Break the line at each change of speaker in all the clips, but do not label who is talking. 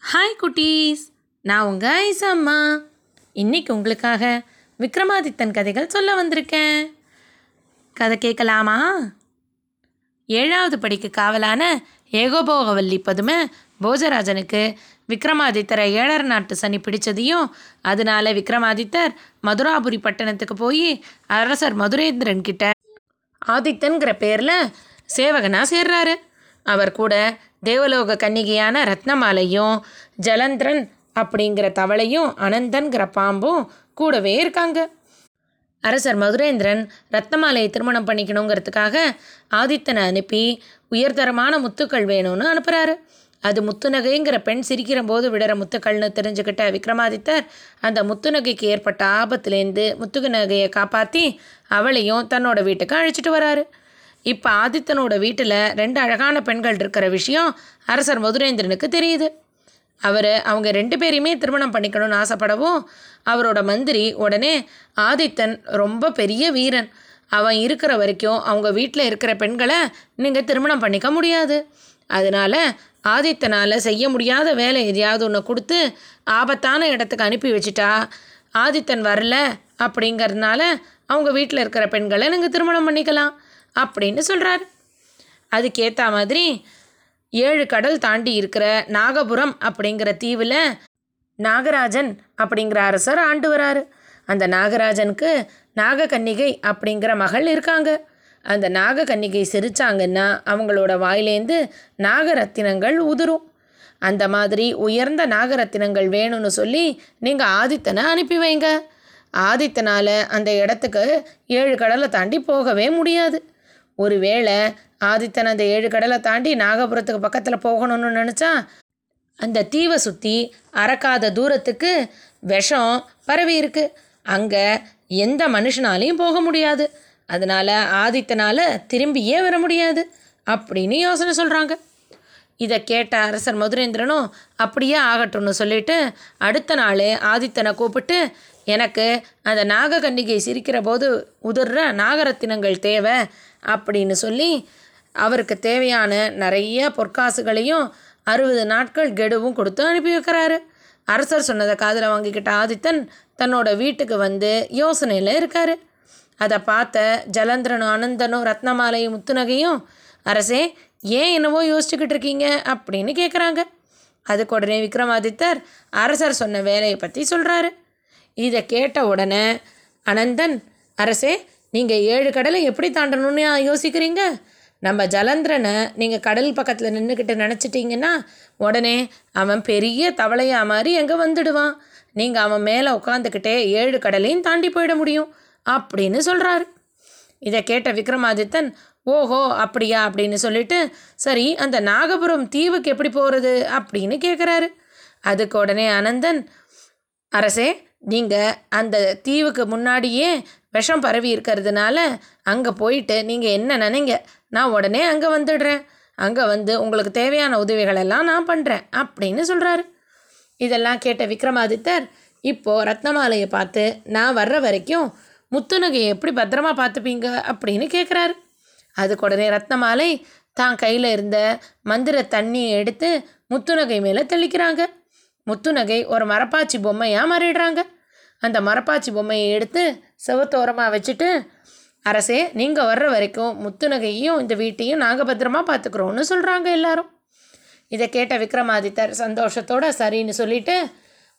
Hi குட்டீஸ். நான் உங்கள் ஐசம்மா அம்மா. இன்னைக்கு உங்களுக்காக விக்ரமாதித்தன் கதைகள் சொல்ல வந்திருக்கேன். கதை கேட்கலாமா? ஏழாவது படிக்கு காவலான ஏகோபோகவல்லி பதுமை போஜராஜனுக்கு விக்ரமாதித்தரை ஏழர் நாட்டு சனி பிடிச்சதையும் அதனால விக்ரமாதித்தர் மதுராபுரி பட்டணத்துக்கு போய் அரசர் மதுரேந்திரன் கிட்ட ஆதித்தன்கிற பேரில் சேவகனாக சேர்றாரு. அவர் கூட தேவலோக கன்னிகையான ரத்னமாலையும் ஜலந்திரன் அப்படிங்கிற தவளையும் அனந்தன்கிற பாம்பும் கூடவே இருக்காங்க. அரசர் மதுரேந்திரன் ரத்னமாலையை திருமணம் பண்ணிக்கணுங்கிறதுக்காக ஆதித்தனை அனுப்பி உயர்தரமான முத்துக்கள் வேணும்னு அனுப்புகிறாரு அது முத்துநகைங்கிற பெண் சிரிக்கிற போது விடுற முத்துக்கள்னு தெரிஞ்சுக்கிட்ட விக்ரமாதித்தர் அந்த முத்துநகைக்கு ஏற்பட்ட ஆபத்துலேருந்து முத்துகு நகையை காப்பாற்றி அவளையும் தன்னோட வீட்டுக்கு அழைச்சிட்டு வராரு. இப்போ ஆதித்தனோட வீட்டில் ரெண்டு அழகான பெண்கள் இருக்கிற விஷயம் அரசர் மதுரேந்திரனுக்கு தெரியுது. அவர் அவங்க ரெண்டு பேரையுமே திருமணம் பண்ணிக்கணும்னு ஆசைப்படவும் அவரோட மந்திரி உடனே ஆதித்தன் ரொம்ப பெரிய வீரன். அவன் இருக்கிற வரைக்கும் அவங்க வீட்டில் இருக்கிற பெண்களை நீங்கள் திருமணம் பண்ணிக்க முடியாது. அதனால் ஆதித்தனால் செய்ய முடியாத வேலை எதையாவது ஒன்று கொடுத்து ஆபத்தான இடத்துக்கு அனுப்பி வச்சிட்டா ஆதித்தன் வரல அப்படிங்கிறதுனால அவங்க வீட்டில் இருக்கிற பெண்களை நீங்கள் திருமணம் பண்ணிக்கலாம். அப்படின்னு சொல்கிறார் அதுக்கேற்ற மாதிரி ஏழு கடல் தாண்டி இருக்கிற நாகபுரம் அப்படிங்கிற தீவில் நாகராஜன் அப்படிங்கிற அரசர் ஆண்டு வராரு. அந்த நாகராஜனுக்கு நாகக்கன்னிகை அப்படிங்கிற மகள் இருக்காங்க. அந்த நாகக்கன்னிகை சிரித்தாங்கன்னா அவங்களோட வாயிலேந்து நாகரத்தினங்கள் உதிரும். அந்த மாதிரி உயர்ந்த நாகரத்தினங்கள் வேணும்னு சொல்லி நீங்கள் ஆதித்தனை அனுப்பி வைங்க. ஆதித்தனால் அந்த இடத்துக்கு ஏழு கடலை தாண்டி போகவே முடியாது. ஒருவேளை ஆதித்தன் அந்த ஏழு கடலை தாண்டி நாகபுரத்துக்கு பக்கத்தில் போகணும்னு நினச்சா அந்த தீவை சுற்றி அறக்காத தூரத்துக்கு விஷம் பரவி இருக்கு. அங்கே எந்த மனுஷனாலையும் போக முடியாது. அதனால் ஆதித்தனால் திரும்பியே வர முடியாது அப்படின்னு யோசனை சொல்கிறாங்க இதை கேட்ட அரசர் மதுரேந்திரனும் அப்படியே ஆகட்டும்னு சொல்லிட்டு அடுத்த நாள் ஆதித்தனை கூப்பிட்டு எனக்கு அந்த நாககன்னிகை சிரிக்கிற போது உதிர்ற நாகரத்தினங்கள் தேவை அப்படின்னு சொல்லி அவருக்கு தேவையான நிறைய பொற்காசுகளையும் அறுபது நாட்கள் கெடுவும் கொடுத்து அனுப்பி வைக்கிறாரு அரசர் சொன்னதை காதில் வாங்கிக்கிட்ட ஆதித்தன் தன்னோட வீட்டுக்கு வந்து யோசனையில் இருக்கார். அதை பார்த்த ஜலந்திரனும் அனந்தனும் ரத்னமாலையும் முத்துநகையும் அரசே ஏன் என்னவோ யோசிச்சுக்கிட்டு இருக்கீங்க? அப்படின்னு கேட்குறாங்க அதுக்கு உடனே விக்ரமாதித்தர் அரசர் சொன்ன வேலையை பற்றி சொல்கிறாரு இதை கேட்ட உடனே அனந்தன் அரசே நீங்கள் ஏழு கடலை எப்படி தாண்டணும்னு யோசிக்கிறீங்க? நம்ம ஜலந்திரனை நீங்கள் கடல் பக்கத்தில் நின்றுக்கிட்டு நினச்சிட்டிங்கன்னா உடனே அவன் பெரிய தவளையாக மாதிரி எங்கே வந்துடுவான்? நீங்கள் அவன் மேலே உட்காந்துக்கிட்டே ஏழு கடலையும் தாண்டி போயிட முடியும் அப்படின்னு சொல்கிறாரு இதை கேட்ட விக்ரமாதித்தன் ஓஹோ அப்படியா? அப்படின்னு சொல்லிட்டு சரி அந்த நாகபுரம் தீவுக்கு எப்படி போகிறது அப்படின்னு கேட்குறாரு அதுக்கு உடனே அனந்தன் அரசே நீங்கள் அந்த தீவுக்கு முன்னாடியே விஷம் பரவி இருக்கிறதுனால அங்கே போயிட்டு நீங்கள் என்ன நினைங்க? நான் உடனே அங்கே வந்துடுறேன். அங்கே வந்து உங்களுக்கு தேவையான உதவிகளெல்லாம் நான் பண்ணுறேன் அப்படின்னு சொல்கிறாரு இதெல்லாம் கேட்ட விக்ரமாதித்தர் இப்போது ரத்னமாலையை பார்த்து நான் வர்ற வரைக்கும் முத்துநகையை எப்படி பத்திரமா பார்த்துப்பீங்க? அப்படின்னு கேட்குறாரு அதுக்கு உடனே ரத்னமாலை தான் கையில் இருந்த மந்திர தண்ணியை எடுத்து முத்துநகை மேலே தெளிக்கிறாங்க. முத்துநகை ஒரு மரப்பாச்சி பொம்மையாக மாறிடுறாங்க அந்த மரப்பாச்சி பொம்மையை எடுத்து செவத்தோரமாக வச்சுட்டு அரசே நீங்கள் வர்ற வரைக்கும் முத்துநகையும் இந்த வீட்டையும் நாங்கள் பத்திரமா பார்த்துக்குறோன்னு சொல்கிறாங்க எல்லாரும். இதை கேட்ட விக்ரமாதித்தர் சந்தோஷத்தோட சரின்னு சொல்லிட்டு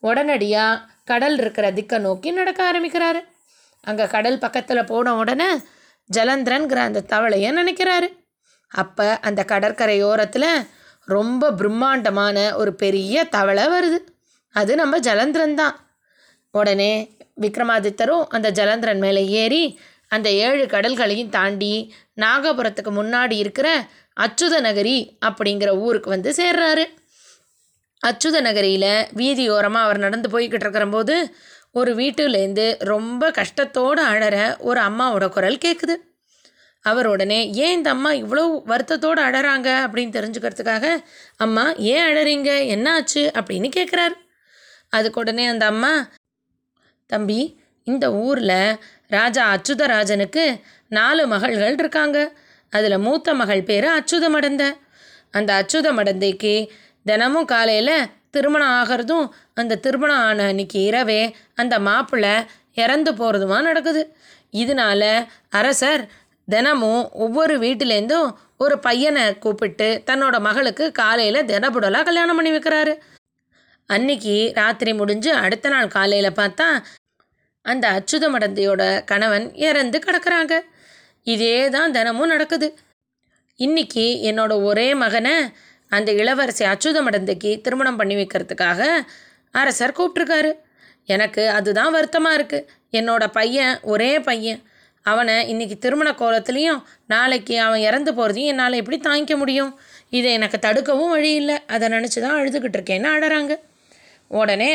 உடனடியாக கடல் இருக்கிற திக்கை நோக்கி நடக்க ஆரம்பிக்கிறாரு. அங்கே கடல் பக்கத்தில் போன உடனே ஜலந்திரன்கிற அந்த தவளையை நினைக்கிறாரு. அப்போ அந்த கடற்கரையோரத்தில் ரொம்ப பிரம்மாண்டமான ஒரு பெரிய தவளை வருது. அது நம்ம ஜலந்திரன் தான். உடனே விக்ரமாதித்தரும் அந்த ஜலந்திரன் மேலே ஏறி அந்த ஏழு கடல்களையும் தாண்டி நாகபுரத்துக்கு முன்னாடி இருக்கிற அச்சுத நகரி அப்படிங்கிற ஊருக்கு வந்து சேர்றாரு. அச்சுத நகரியில் வீதியோரமாக அவர் நடந்து போய்கிட்டு இருக்கிறம்போது ஒரு வீட்டுலேருந்து ரொம்ப கஷ்டத்தோடு அழற ஒரு அம்மாவோட குரல் கேட்குது அவர் உடனே ஏன் இந்த அம்மா இவ்வளோ வருத்தத்தோடு அழறாங்க? அப்படின்னு தெரிஞ்சுக்கிறதுக்காக அம்மா ஏன் அழறீங்க? என்ன ஆச்சு அப்படின்னு கேட்குறாரு அதுக்கு உடனே அந்த அம்மா தம்பி இந்த ஊரில் ராஜா அச்சுதராஜனுக்கு நாலு மகள்கள் இருக்காங்க. அதில் மூத்த மகள் பேர் அச்சுத மடந்த அந்த அச்சுத மடந்தைக்கு தினமும் காலையில் திருமணம் ஆகிறதும் அந்த திருமணம் ஆன அன்னைக்கு இரவே அந்த மாப்பிள்ளை இறந்து போகிறதுமா நடக்குது. இதனால அரசர் தினமும் ஒவ்வொரு வீட்டிலேருந்தும் ஒரு பையனை கூப்பிட்டு தன்னோட மகளுக்கு காலையில் தினபுடலாக கல்யாணம் பண்ணி வைக்கிறாரு. அன்னைக்கு ராத்திரி முடிஞ்சு அடுத்த நாள் காலையில் பார்த்தா அந்த அச்சுத மடந்தையோட கணவன் இறந்து கிடக்கிறாங்க. இதே தான் தினமும் நடக்குது. இன்னைக்கு என்னோட ஒரே மகனை அந்த இளவரசி அச்சுத மடந்தைக்கு திருமணம் பண்ணி வைக்கிறதுக்காக அரசர் கூப்பிட்ருக்காரு எனக்கு அதுதான் வருத்தமாக இருக்குது என்னோட பையன் ஒரே பையன். அவனை இன்னைக்கு திருமண கோலத்துலேயும் நாளைக்கு அவன் இறந்து போகிறதையும் என்னால் எப்படி தாங்கிக்க முடியும்? இதை எனக்கு தடுக்கவும் வழி இல்லை. அதை நினச்சி தான் அழுதுகிட்டு இருக்கேன்னு அழறாங்க உடனே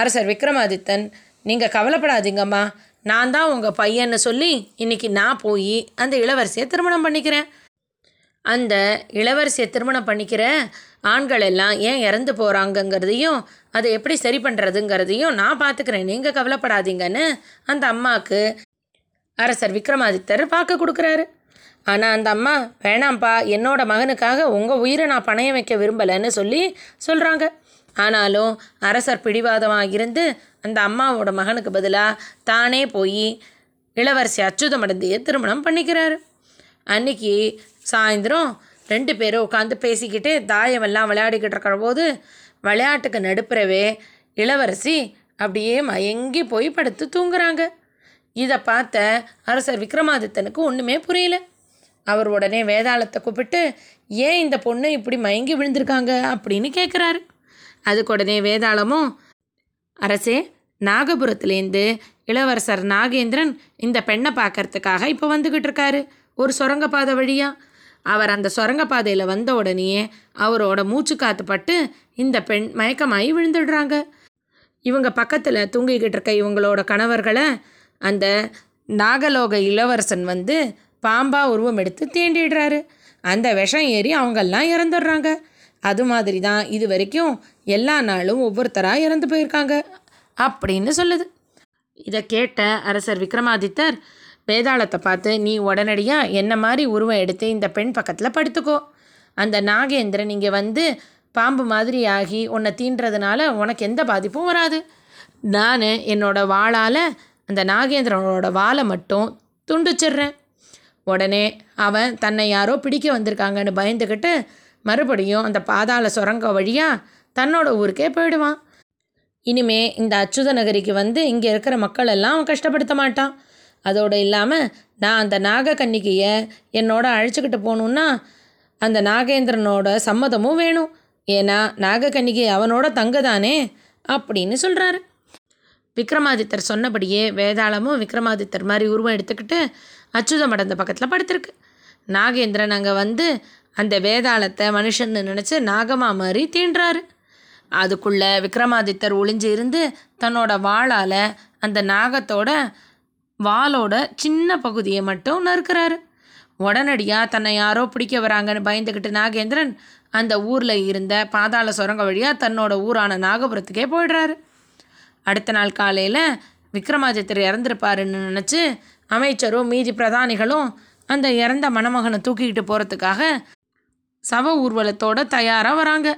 அரசர் விக்ரமாதித்தன் நீங்கள் கவலைப்படாதீங்கம்மா. நான் தான் உங்கள் பையன்னு சொல்லி இன்னைக்கு நான் போய் அந்த இளவரசியை திருமணம் பண்ணிக்கிறேன். அந்த இளவரசியை திருமணம் பண்ணிக்கிற ஆண்கள் எல்லாம் ஏன் இறந்து போகிறாங்கங்கிறதையும் அதை எப்படி சரி பண்ணுறதுங்கிறதையும் நான் பார்த்துக்கிறேன் நீங்கள் கவலைப்படாதீங்கன்னு அந்த அம்மாவுக்கு அரசர் விக்ரமாதித்தர் பார்க்க கொடுக்குறாரு. ஆனால் அந்த அம்மா வேணாம்ப்பா என்னோட மகனுக்காக உங்கள் உயிரை நான் பணைய வைக்க விரும்பலைன்னு சொல்லி சொல்கிறாங்க ஆனாலும் அரசர் பிடிவாதமாக இருந்து அந்த அம்மாவோட மகனுக்கு பதிலாக தானே போய் இளவரசி அச்சுதமடந்தையை திருமணம் பண்ணிக்கிறாரு. அன்னைக்கு சாயந்தரம் ரெண்டு பேரும் உட்காந்து பேசிக்கிட்டு தாயமெல்லாம் விளையாடிக்கிட்டு இருக்கிற போது விளையாட்டுக்கு நடுப்புறவே இளவரசி அப்படியே மயங்கி போய் படுத்து தூங்குறாங்க. இதை பார்த்த அரசர் விக்ரமாதித்தனுக்கு ஒன்றுமே புரியல. அவர் உடனே வேதாளத்தை கூப்பிட்டு ஏன் இந்த பொண்ணு இப்படி மயங்கி விழுந்திருக்காங்க? அப்படின்னு கேட்குறாரு அதுக்கு உடனே வேதாளமும் அரசே நாகபுரத்துலேருந்து இளவரசர் நாகேந்திரன் இந்த பெண்ணை பார்க்கறதுக்காக இப்போ வந்துக்கிட்டு இருக்காரு. ஒரு சுரங்கப்பாதை வழியாக அவர் அந்த சுரங்கப்பாதையில் வந்த உடனேயே அவரோட மூச்சு காத்து பட்டு இந்த பெண் மயக்கமாகி விழுந்துடுறாங்க. இவங்க பக்கத்தில் தூங்கிக்கிட்டு இருக்க இவங்களோட கணவர்களை அந்த நாகலோக இளவரசன் வந்து பாம்பா உருவம் எடுத்து தீண்டிடுறாரு. அந்த விஷம் ஏறி அவங்கெல்லாம் இறந்துடுறாங்க. அது மாதிரி தான் இது வரைக்கும் எல்லா நாளும் ஒவ்வொருத்தராக இறந்து போயிருக்காங்க அப்படின்னு சொல்லுது. இதை கேட்ட அரசர் விக்ரமாதித்தர் வேதாளத்தை பார்த்து நீ உடனடியாக என்ன மாதிரி உருவம் எடுத்து இந்த பெண் பக்கத்தில் படுத்துக்கோ. அந்த நாகேந்திரன் இங்கே வந்து பாம்பு மாதிரி ஆகி உன்னை தீண்டுறதுனால உனக்கு எந்த பாதிப்பும் வராது. நான் என்னோட வாளால் அந்த நாகேந்திரனோட வாலை மட்டும் துண்டிச்சிடுறேன். உடனே அவன் தன்னை யாரோ பிடிக்க வந்திருக்காங்கன்னு பயந்துக்கிட்டு மறுபடியும் அந்த பாதாள சுரங்க வழியாக தன்னோட ஊருக்கே போயிடுவான். இனிமே இந்த அச்சுத நகரிக்கு வந்து இங்கே இருக்கிற மக்கள் எல்லாம் அவன் கஷ்டப்படுத்த மாட்டான். அதோடு இல்லாமல் நான் அந்த நாகக்கன்னிகையை என்னோட அழைச்சிக்கிட்டு போகணுன்னா அந்த நாகேந்திரனோட சம்மதமும் வேணும். ஏன்னா நாகக்கன்னிகை அவனோட தங்கதானே அப்படின்னு சொல்கிறாரு விக்ரமாதித்தர் சொன்னபடியே வேதாளமும் விக்ரமாதித்தர் மாதிரி உருவம் எடுத்துக்கிட்டு அச்சுத மடந்த பக்கத்தில் படுத்திருக்கு. நாகேந்திரன் அங்கே வந்து அந்த வேதாளத்தை மனுஷன்னு நினச்சி நாகமா மாதிரி தீண்டுறாரு. அதுக்குள்ளே விக்ரமாதித்தர் ஒளிஞ்சு இருந்து தன்னோட வாளால் அந்த நாகத்தோட வாளோட சின்ன பகுதியை மட்டும் நறுக்கிறாரு. உடனடியாக தன்னை யாரோ பிடிக்க வராங்கன்னு பயந்துக்கிட்டு நாகேந்திரன் அந்த ஊரில் இருந்த பாதாள சுரங்க வழியாக தன்னோட ஊரான நாகபுரத்துக்கே போயிடுறாரு. அடுத்த நாள் காலையில் விக்ரமாதித்தர் இறந்துருப்பாருன்னு நினச்சி அமைச்சரும் மீதி பிரதானிகளும் அந்த இறந்த மணமகனை தூக்கிக்கிட்டு போகிறதுக்காக சவ ஊர்வலத்தோடு தயாராக வராங்க.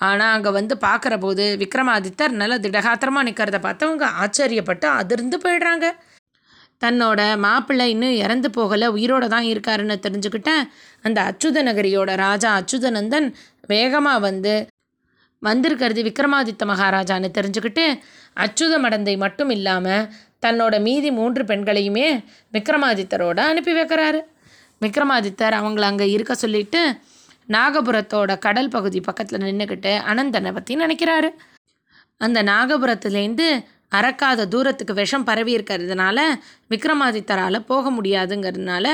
ஆனால் அங்கே வந்து பார்க்குற போது விக்ரமாதித்தர் நல்ல திடகாத்திரமாக நிற்கிறத பார்த்தவங்க ஆச்சரியப்பட்டு அதிர்ந்து போயிடுறாங்க. தன்னோட மாப்பிள்ளை இன்னும் இறந்து போகலை உயிரோட தான் இருக்காருன்னு தெரிஞ்சுக்கிட்ட அந்த அச்சுத நகரியோட ராஜா அச்சுதநந்தன் வேகமாக வந்து வந்திருக்கிறது விக்ரமாதித்த மகாராஜான்னு தெரிஞ்சுக்கிட்டு அச்சுத மடந்தை மட்டும் இல்லாமல் தன்னோட மீதி மூன்று பெண்களையுமே விக்ரமாதித்தரோட அனுப்பி வைக்கிறாரு. விக்ரமாதித்தர் அவங்கள அங்கே இருக்க சொல்லிட்டு நாகபுரத்தோட கடல் பகுதி பக்கத்தில் நின்றுக்கிட்டு அனந்தனை பற்றி நினைக்கிறாரு. அந்த நாகபுரத்துலேருந்து அறக்காத தூரத்துக்கு விஷம் பரவி இருக்கிறதுனால விக்ரமாதித்தரால் போக முடியாதுங்கிறதுனால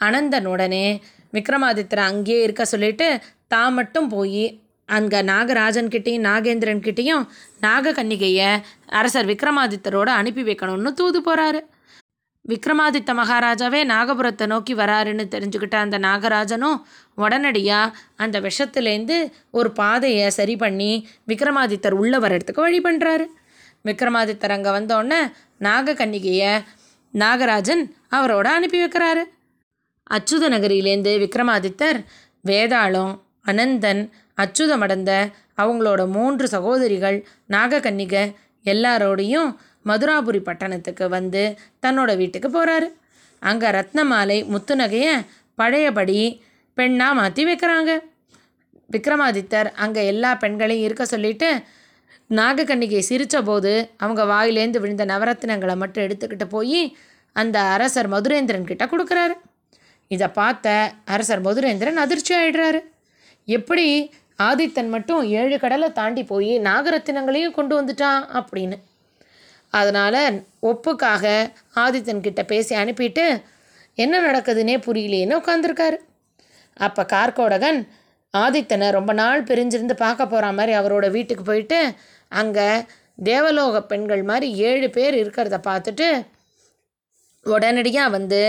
அனந்தன் உடனே விக்ரமாதித்தரை அங்கேயே இருக்க சொல்லிட்டு தான் மட்டும் போய் அங்கே நாகராஜன் கிட்டேயும் நாகேந்திரன் கிட்டேயும் நாகக்கன்னிகையை அரசர் விக்ரமாதித்தரோடு அனுப்பி வைக்கணும்னு தூது போகிறாரு விக்ரமாதித்த மகாராஜாவே நாகபுரத்தை நோக்கி வராருன்னு தெரிஞ்சுக்கிட்ட அந்த நாகராஜனும் உடனடியாக அந்த விஷத்துலேருந்து ஒரு பாதையை சரி பண்ணி விக்ரமாதித்தர் உள்ளே வர்றதுக்கு வழி பண்ணுறாரு விக்ரமாதித்தர் அங்கே வந்தோடனே நாகக்கன்னிகையை நாகராஜன் அவரோட அனுப்பி வைக்கிறாரு. அச்சுத நகரியிலேருந்து விக்ரமாதித்தர் வேதாளம் அனந்தன் அச்சுதமடைந்த அவங்களோட மூன்று சகோதரிகள் நாககன்னிகை எல்லாரோடையும் மதுராபுரி பட்டணத்துக்கு வந்து தன்னோட வீட்டுக்கு போகிறாரு அங்கே ரத்னமாலை முத்துநகையை பழையபடி பெண்ணாக மாற்றி வைக்கிறாங்க. விக்ரமாதித்தர் அங்கே எல்லா பெண்களையும் இருக்க சொல்லிட்டு நாகக்கன்னிகை சிரித்த போது அவங்க வாயிலேந்து விழுந்த நவரத்னங்களை மட்டும் எடுத்துக்கிட்டு போய் அந்த அரசர் மதுரேந்திரன் கிட்ட கொடுக்குறாரு. இதை பார்த்த அரசர் மதுரேந்திரன் அதிர்ச்சி ஆயிடுறாரு. எப்படி ஆதித்தன் மட்டும் ஏழு கடலை தாண்டி போய் நாகரத்தினங்களையும் கொண்டு வந்துட்டான் அப்படின்னு. அதனால் ஒப்புக்காக ஆதித்தன் கிட்ட பேசி அனுப்பிட்டு என்ன நடக்குதுன்னே புரியலேன்னு உட்காந்துருக்காரு அப்போ கார்கோடகன் ஆதித்தனை ரொம்ப நாள் பிரிஞ்சிருந்து பார்க்க போகிற மாதிரி அவரோட வீட்டுக்கு போயிட்டு அங்கே தேவலோக பெண்கள் மாதிரி ஏழு பேர் இருக்கிறத பார்த்துட்டு உடனடியாக வந்து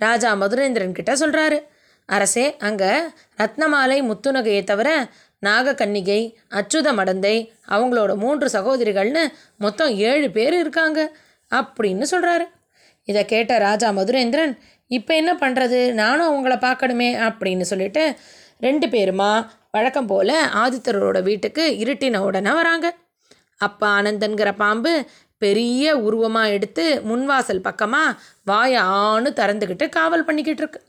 ராஜா மதுரேந்திரன் கிட்ட சொல்கிறாரு அரசே அங்கே ரத்னமாலை முத்துநகையை தவிர நாகக்கன்னிகை அச்சுத மடந்தை அவங்களோட மூன்று சகோதரிகள்னு மொத்தம் ஏழு பேர் இருக்காங்க அப்படின்னு சொல்கிறாரு இதை கேட்ட ராஜா மதுரேந்திரன் இப்போ என்ன பண்ணுறது நானும் அவங்கள பார்க்கணுமே அப்படின்னு சொல்லிட்டு ரெண்டு பேருமா வழக்கம் போல் ஆதித்தரோட வீட்டுக்கு இருட்டின உடனே வராங்க. அப்பா ஆனந்தன்கிற பாம்பு பெரிய உருவமாக எடுத்து முன்வாசல் பக்கமாக வாயை திறந்துக்கிட்டு காவல் பண்ணிக்கிட்டு இருக்கு.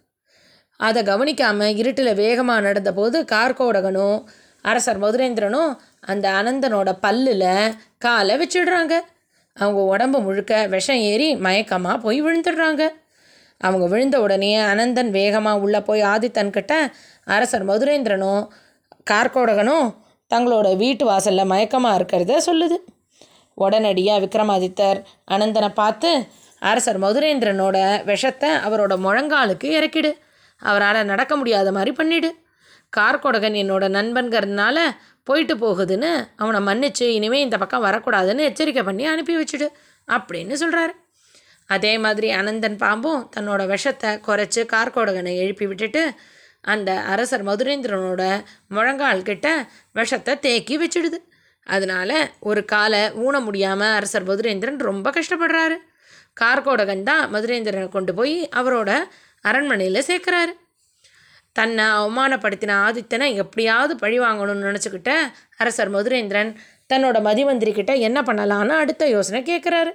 அதை கவனிக்காமல் இருட்டில் வேகமாக நடந்தபோது கார்கோடகனும் அரசர் மதுரேந்திரனும் அந்த அனந்தனோட பல்லில் காலை வச்சிடுறாங்க. அவங்க உடம்பு முழுக்க விஷம் ஏறி மயக்கமாக போய் விழுந்துடுறாங்க. அவங்க விழுந்த உடனே அனந்தன் வேகமாக உள்ளே போய் ஆதித்தன்கிட்ட அரசர் மதுரேந்திரனும் கார்கோடகனும் தங்களோட வீட்டு வாசலில் மயக்கமாக இருக்கிறத சொல்லுது. உடனடியாக விக்ரமாதித்தர் அனந்தனை பார்த்து அரசர் மதுரேந்திரனோட விஷத்தை அவரோட முழங்காலுக்கு இறக்கிடு. அவரால் நடக்க முடியாத மாதிரி பண்ணிடு. கார்கொடகன் என்னோட நண்பன்கிறதுனால போயிட்டு போகுதுன்னு அவனை மன்னிச்சு இனிமேல் இந்த பக்கம் வரக்கூடாதுன்னு எச்சரிக்கை பண்ணி அனுப்பி வச்சுடு அப்படின்னு சொல்கிறாரு அதே மாதிரி அனந்தன் பாம்பும் தன்னோட விஷத்தை குறைச்சி கார்கோடகனை எழுப்பி விட்டுட்டு அந்த அரசர் மதுரேந்திரனோட முழங்கால் கிட்ட விஷத்தை தேக்கி வச்சிடுது. அதனால ஒரு காலை ஊன முடியாமல் அரசர் மதுரேந்திரன் ரொம்ப கஷ்டப்படுறாரு. கார்கோடகன் தான் மதுரேந்திரனை கொண்டு போய் அவரோட அரண்மனையில் சேர்க்குறாரு. தன்னை அவமானப்படுத்தின ஆதித்தனை எப்படியாவது பழி வாங்கணும்னு நினச்சிக்கிட்ட அரசர் மதுரேந்திரன் தன்னோட மதிமந்திரி கிட்ட என்ன பண்ணலான்னு அடுத்த யோசனை கேட்குறாரு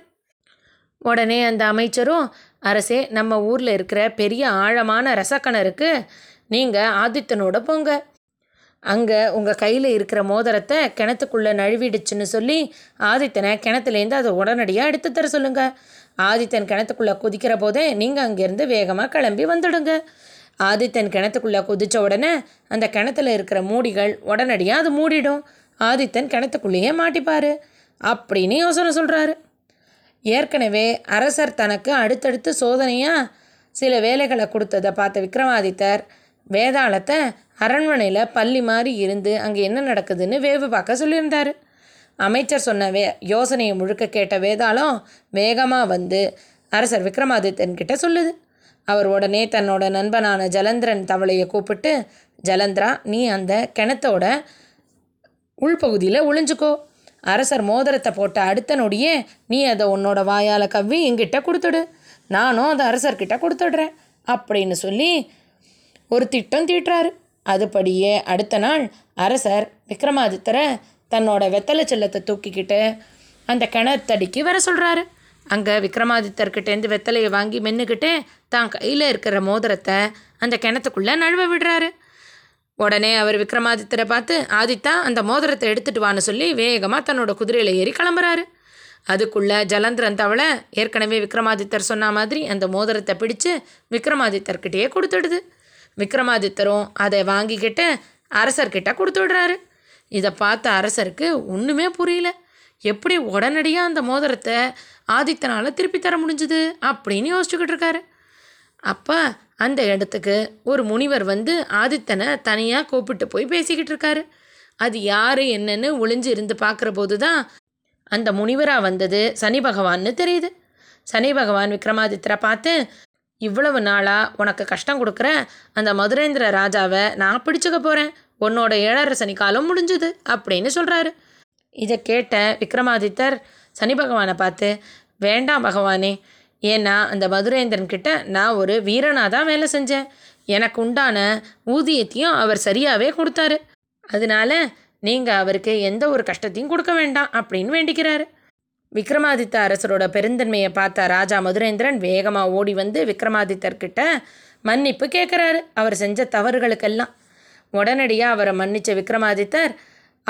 உடனே அந்த அமைச்சரும் அரசே நம்ம ஊரில் இருக்கிற பெரிய ஆழமான ரசக்கணருக்கு நீங்கள் ஆதித்தனோட போங்க. அங்கே உங்கள் கையில் இருக்கிற மோதிரத்தை கிணத்துக்குள்ளே நழுவிடுச்சுன்னு சொல்லி ஆதித்தனை கிணத்துலேருந்து அதை உடனடியாக எடுத்து தர சொல்லுங்கள் ஆதித்தன் கிணத்துக்குள்ளே குதிக்கிற போதே நீங்கள் அங்கேருந்து வேகமாக கிளம்பி வந்துடுங்க. ஆதித்தன் கிணத்துக்குள்ளே குதித்த உடனே அந்த கிணத்துல இருக்கிற மூடிகள் உடனடியாக அது மூடிடும். ஆதித்தன் கிணத்துக்குள்ளேயே மாட்டிப்பார். அப்படின்னு யோசனை சொல்கிறாரு ஏற்கனவே அரசர் தனக்கு அடுத்தடுத்து சோதனையாக சில வேலைகளை கொடுத்ததை பார்த்த விக்ரமாதித்தர் வேதாளத்தை அரண்மனையில் பள்ளி மாதிரி இருந்து அங்கே என்ன நடக்குதுன்னு வேவு பார்க்க சொல்லியிருந்தார். அமைச்சர் சொன்ன வே யோசனையை முழுக்க கேட்ட வேதாளம் வேகமாக வந்து அரசர் விக்ரமாதித்தன் கிட்ட சொல்லுது. அவர் உடனே தன்னோட நண்பனான ஜலந்திரன் தவளையை கூப்பிட்டு ஜலந்திரா நீ அந்த கிணத்தோட உள்பகுதியில் ஒளிஞ்சுக்கோ. அரசர் மோதிரத்தை போட்ட அடுத்த நொடியே நீ அதை உன்னோட வாயால் கவ்வி என்கிட்ட கொடுத்துடு. நானும் அதை அரசர்கிட்ட கொடுத்துடுறேன் அப்படின்னு சொல்லி ஒரு திட்டம் தீட்டுறாரு. அதுபடியே அடுத்த நாள் அரசர் விக்ரமாதித்தரை தன்னோட வெத்தலை செல்லத்தை தூக்கிக்கிட்டு அந்த கிணத்தடிக்கு வர சொல்கிறாரு அங்கே விக்ரமாதித்தர்கிட்டேருந்து வெத்தலையை வாங்கி மென்னுக்கிட்டு தான் கையில் இருக்கிற மோதிரத்தை அந்த கிணத்துக்குள்ளே நழுவ விடுறாரு. உடனே அவர் விக்ரமாதித்தரை பார்த்து ஆதித்தா அந்த மோதிரத்தை எடுத்துகிட்டு வான்னு சொல்லி வேகமாக தன்னோட குதிரையில் ஏறி கிளம்புறாரு. அதுக்குள்ளே ஜலந்திரன் தவளை ஏற்கனவே விக்ரமாதித்தர் சொன்ன மாதிரி அந்த மோதிரத்தை பிடிச்சு விக்ரமாதித்தர்கிட்டயே கொடுத்துடுது. விக்ரமாதித்தரும் அதை வாங்கிக்கிட்டு அரசர்கிட்ட கொடுத்து விடுறாரு. இதை பார்த்த அரசருக்கு ஒன்றுமே புரியல. எப்படி உடனடியாக அந்த மோதிரத்தை ஆதித்தனால் திருப்பி தர முடிஞ்சுது அப்படின்னு யோசிச்சுக்கிட்டு இருக்காரு. அப்போ அந்த இடத்துக்கு ஒரு முனிவர் வந்து ஆதித்தனை தனியாக கூப்பிட்டு போய் பேசிக்கிட்டு இருக்காரு. அது யார் என்னன்னு ஒளிஞ்சு இருந்து பார்க்குற போது தான் அந்த முனிவராக வந்தது சனி பகவான்னு தெரியுது. சனி பகவான் விக்ரமாதித்தரை பார்த்து இவ்வளவு நாளாக உனக்கு கஷ்டம் கொடுக்குற அந்த மதுரேந்திர ராஜாவை நான் பிடிச்சுக்க போகிறேன் உன்னோட ஏழரை சனிக்காலம் காலம் முடிஞ்சுது அப்படின்னு சொல்கிறாரு இதை கேட்ட விக்ரமாதித்தர் சனி பகவானை பார்த்து வேண்டாம் பகவானே ஏன்னா அந்த மதுரேந்திரன் கிட்ட நான் ஒரு வீரனாக தான் வேலை செஞ்சேன். எனக்கு உண்டான ஊதியத்தையும் அவர் சரியாகவே கொடுத்தாரு. அதனால நீங்கள் அவருக்கு எந்த ஒரு கஷ்டத்தையும் கொடுக்க வேண்டாம் அப்படின்னு வேண்டிக்கிறாரு. விக்ரமாதித்த அரசரோட பெருந்தன்மையை பார்த்த ராஜா மதுரேந்திரன் வேகமாக ஓடி வந்து விக்ரமாதித்தர்கிட்ட மன்னிப்பு கேட்குறாரு. அவர் செஞ்ச தவறுகளுக்கெல்லாம் உடனடியாக அவரை மன்னித்த விக்ரமாதித்தர்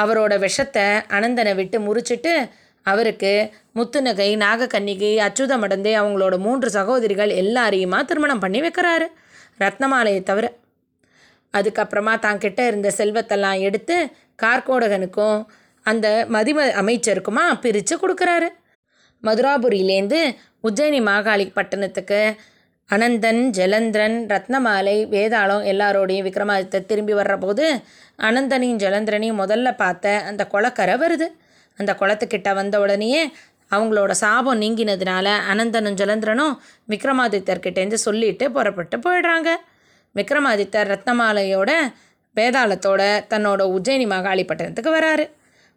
அவரோட விஷத்தை அனந்தனை விட்டு முறிச்சிட்டு அவருக்கு முத்துநகை நாகக்கன்னிகை அச்சுதமடந்தே அவங்களோட மூன்று சகோதரிகள் எல்லாரையுமா திருமணம் பண்ணி வைக்கிறாரு? ரத்னமாலையை தவிர. அதுக்கப்புறமா தான் கிட்ட இருந்த செல்வத்தெல்லாம் எடுத்து கார்கோடகனுக்கும் அந்த மதிம அமைச்சருக்குமா பிரித்து கொடுக்குறாரு. மதுராபுரியிலேருந்து உஜ்ஜயினி மாகாளி பட்டணத்துக்கு அனந்தன் ஜலந்திரன் ரத்னமாலை வேதாளம் எல்லாரோடையும் விக்ரமாதித்தர் திரும்பி வர்றபோது அனந்தனையும் ஜலந்திரனையும் முதல்ல பார்த்த அந்த குளக்கரை வருது. அந்த குளத்துக்கிட்ட வந்த உடனேயே அவங்களோட சாபம் நீங்கினதுனால அனந்தனும் ஜலந்திரனும் விக்ரமாதித்தர்கிட்டேருந்து சொல்லிட்டு புறப்பட்டு போயிடுறாங்க. விக்ரமாதித்தர் ரத்னமாலையோட வேதாளத்தோட தன்னோட உஜ்ஜயினி மாகாளி பட்டணத்துக்கு வராரு.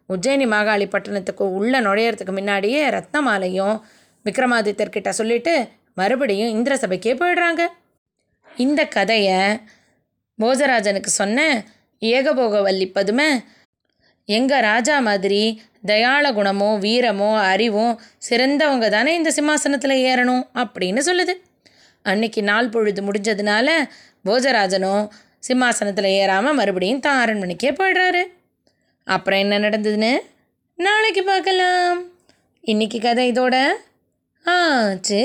உஜ்ஜயினி மாகாளி பட்டணத்துக்கு உள்ளே நுழையிறதுக்கு முன்னாடியே ரத்னமாலையும் விக்ரமாதித்தர்கிட்ட சொல்லிட்டு மறுபடியும் இந்திர சபைக்கே போயிடுறாங்க. இந்த கதையை போஜராஜனுக்கு சொன்ன ஏகபோகவல்லி பதுமை எங்கள் ராஜா மாதிரி தயாள குணமோ வீரமோ அறிவும் சிறந்தவங்க தானே இந்த சிம்மாசனத்தில் ஏறணும் அப்படின்னு சொல்லுது. அன்னைக்கு நாள் பொழுது முடிஞ்சதுனால போஜராஜனும் சிம்மாசனத்தில் ஏறாமல் மறுபடியும் தான் அரண்மனைக்கே போயிடுறாரு. அப்புறம் என்ன நடந்ததுன்னு நாளைக்கு பார்க்கலாம். இன்னைக்கு கதை இதோட ஆச்சு